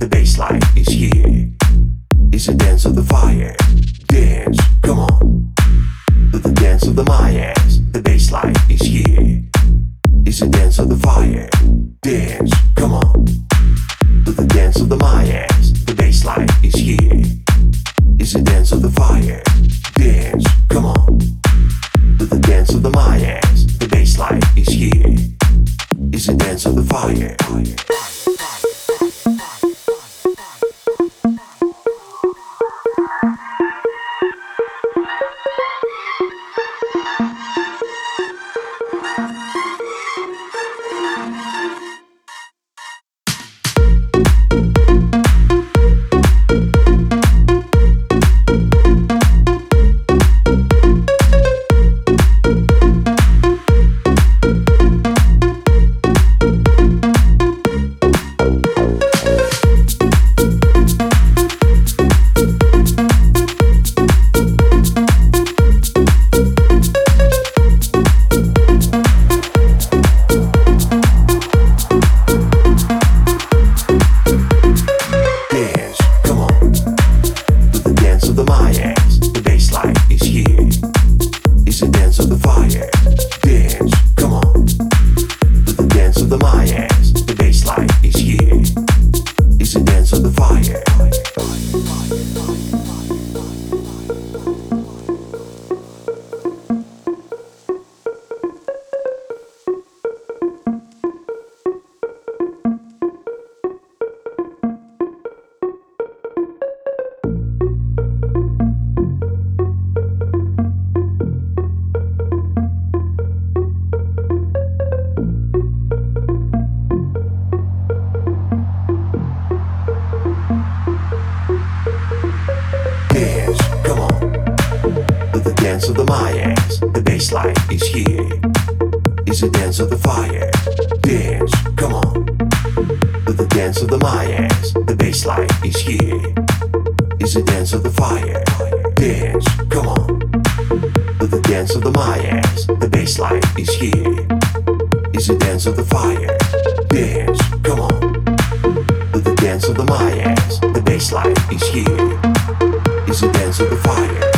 The bassline is here. It's a dance of the fire. Dance, come on. The dance of the Mayas. The bassline is here. It's a dance of the fire. Dance, come on. The dance of the Mayas. The bassline is here. It's a dance of the fire. Dance, come on. The dance of the Mayas. The bassline is here. It's a dance of the fire. The of the Mayans. Dance of the Mayans. The bassline is here. It's a dance of the fire. Dance, come on. The dance of the Mayans. The bassline is here. It's a dance of the fire. Dance, come on. The dance of the Mayans. The bassline is here. It's a dance of the fire. Dance, come on. The dance of the Mayans. The bassline is here. It's a dance of the fire.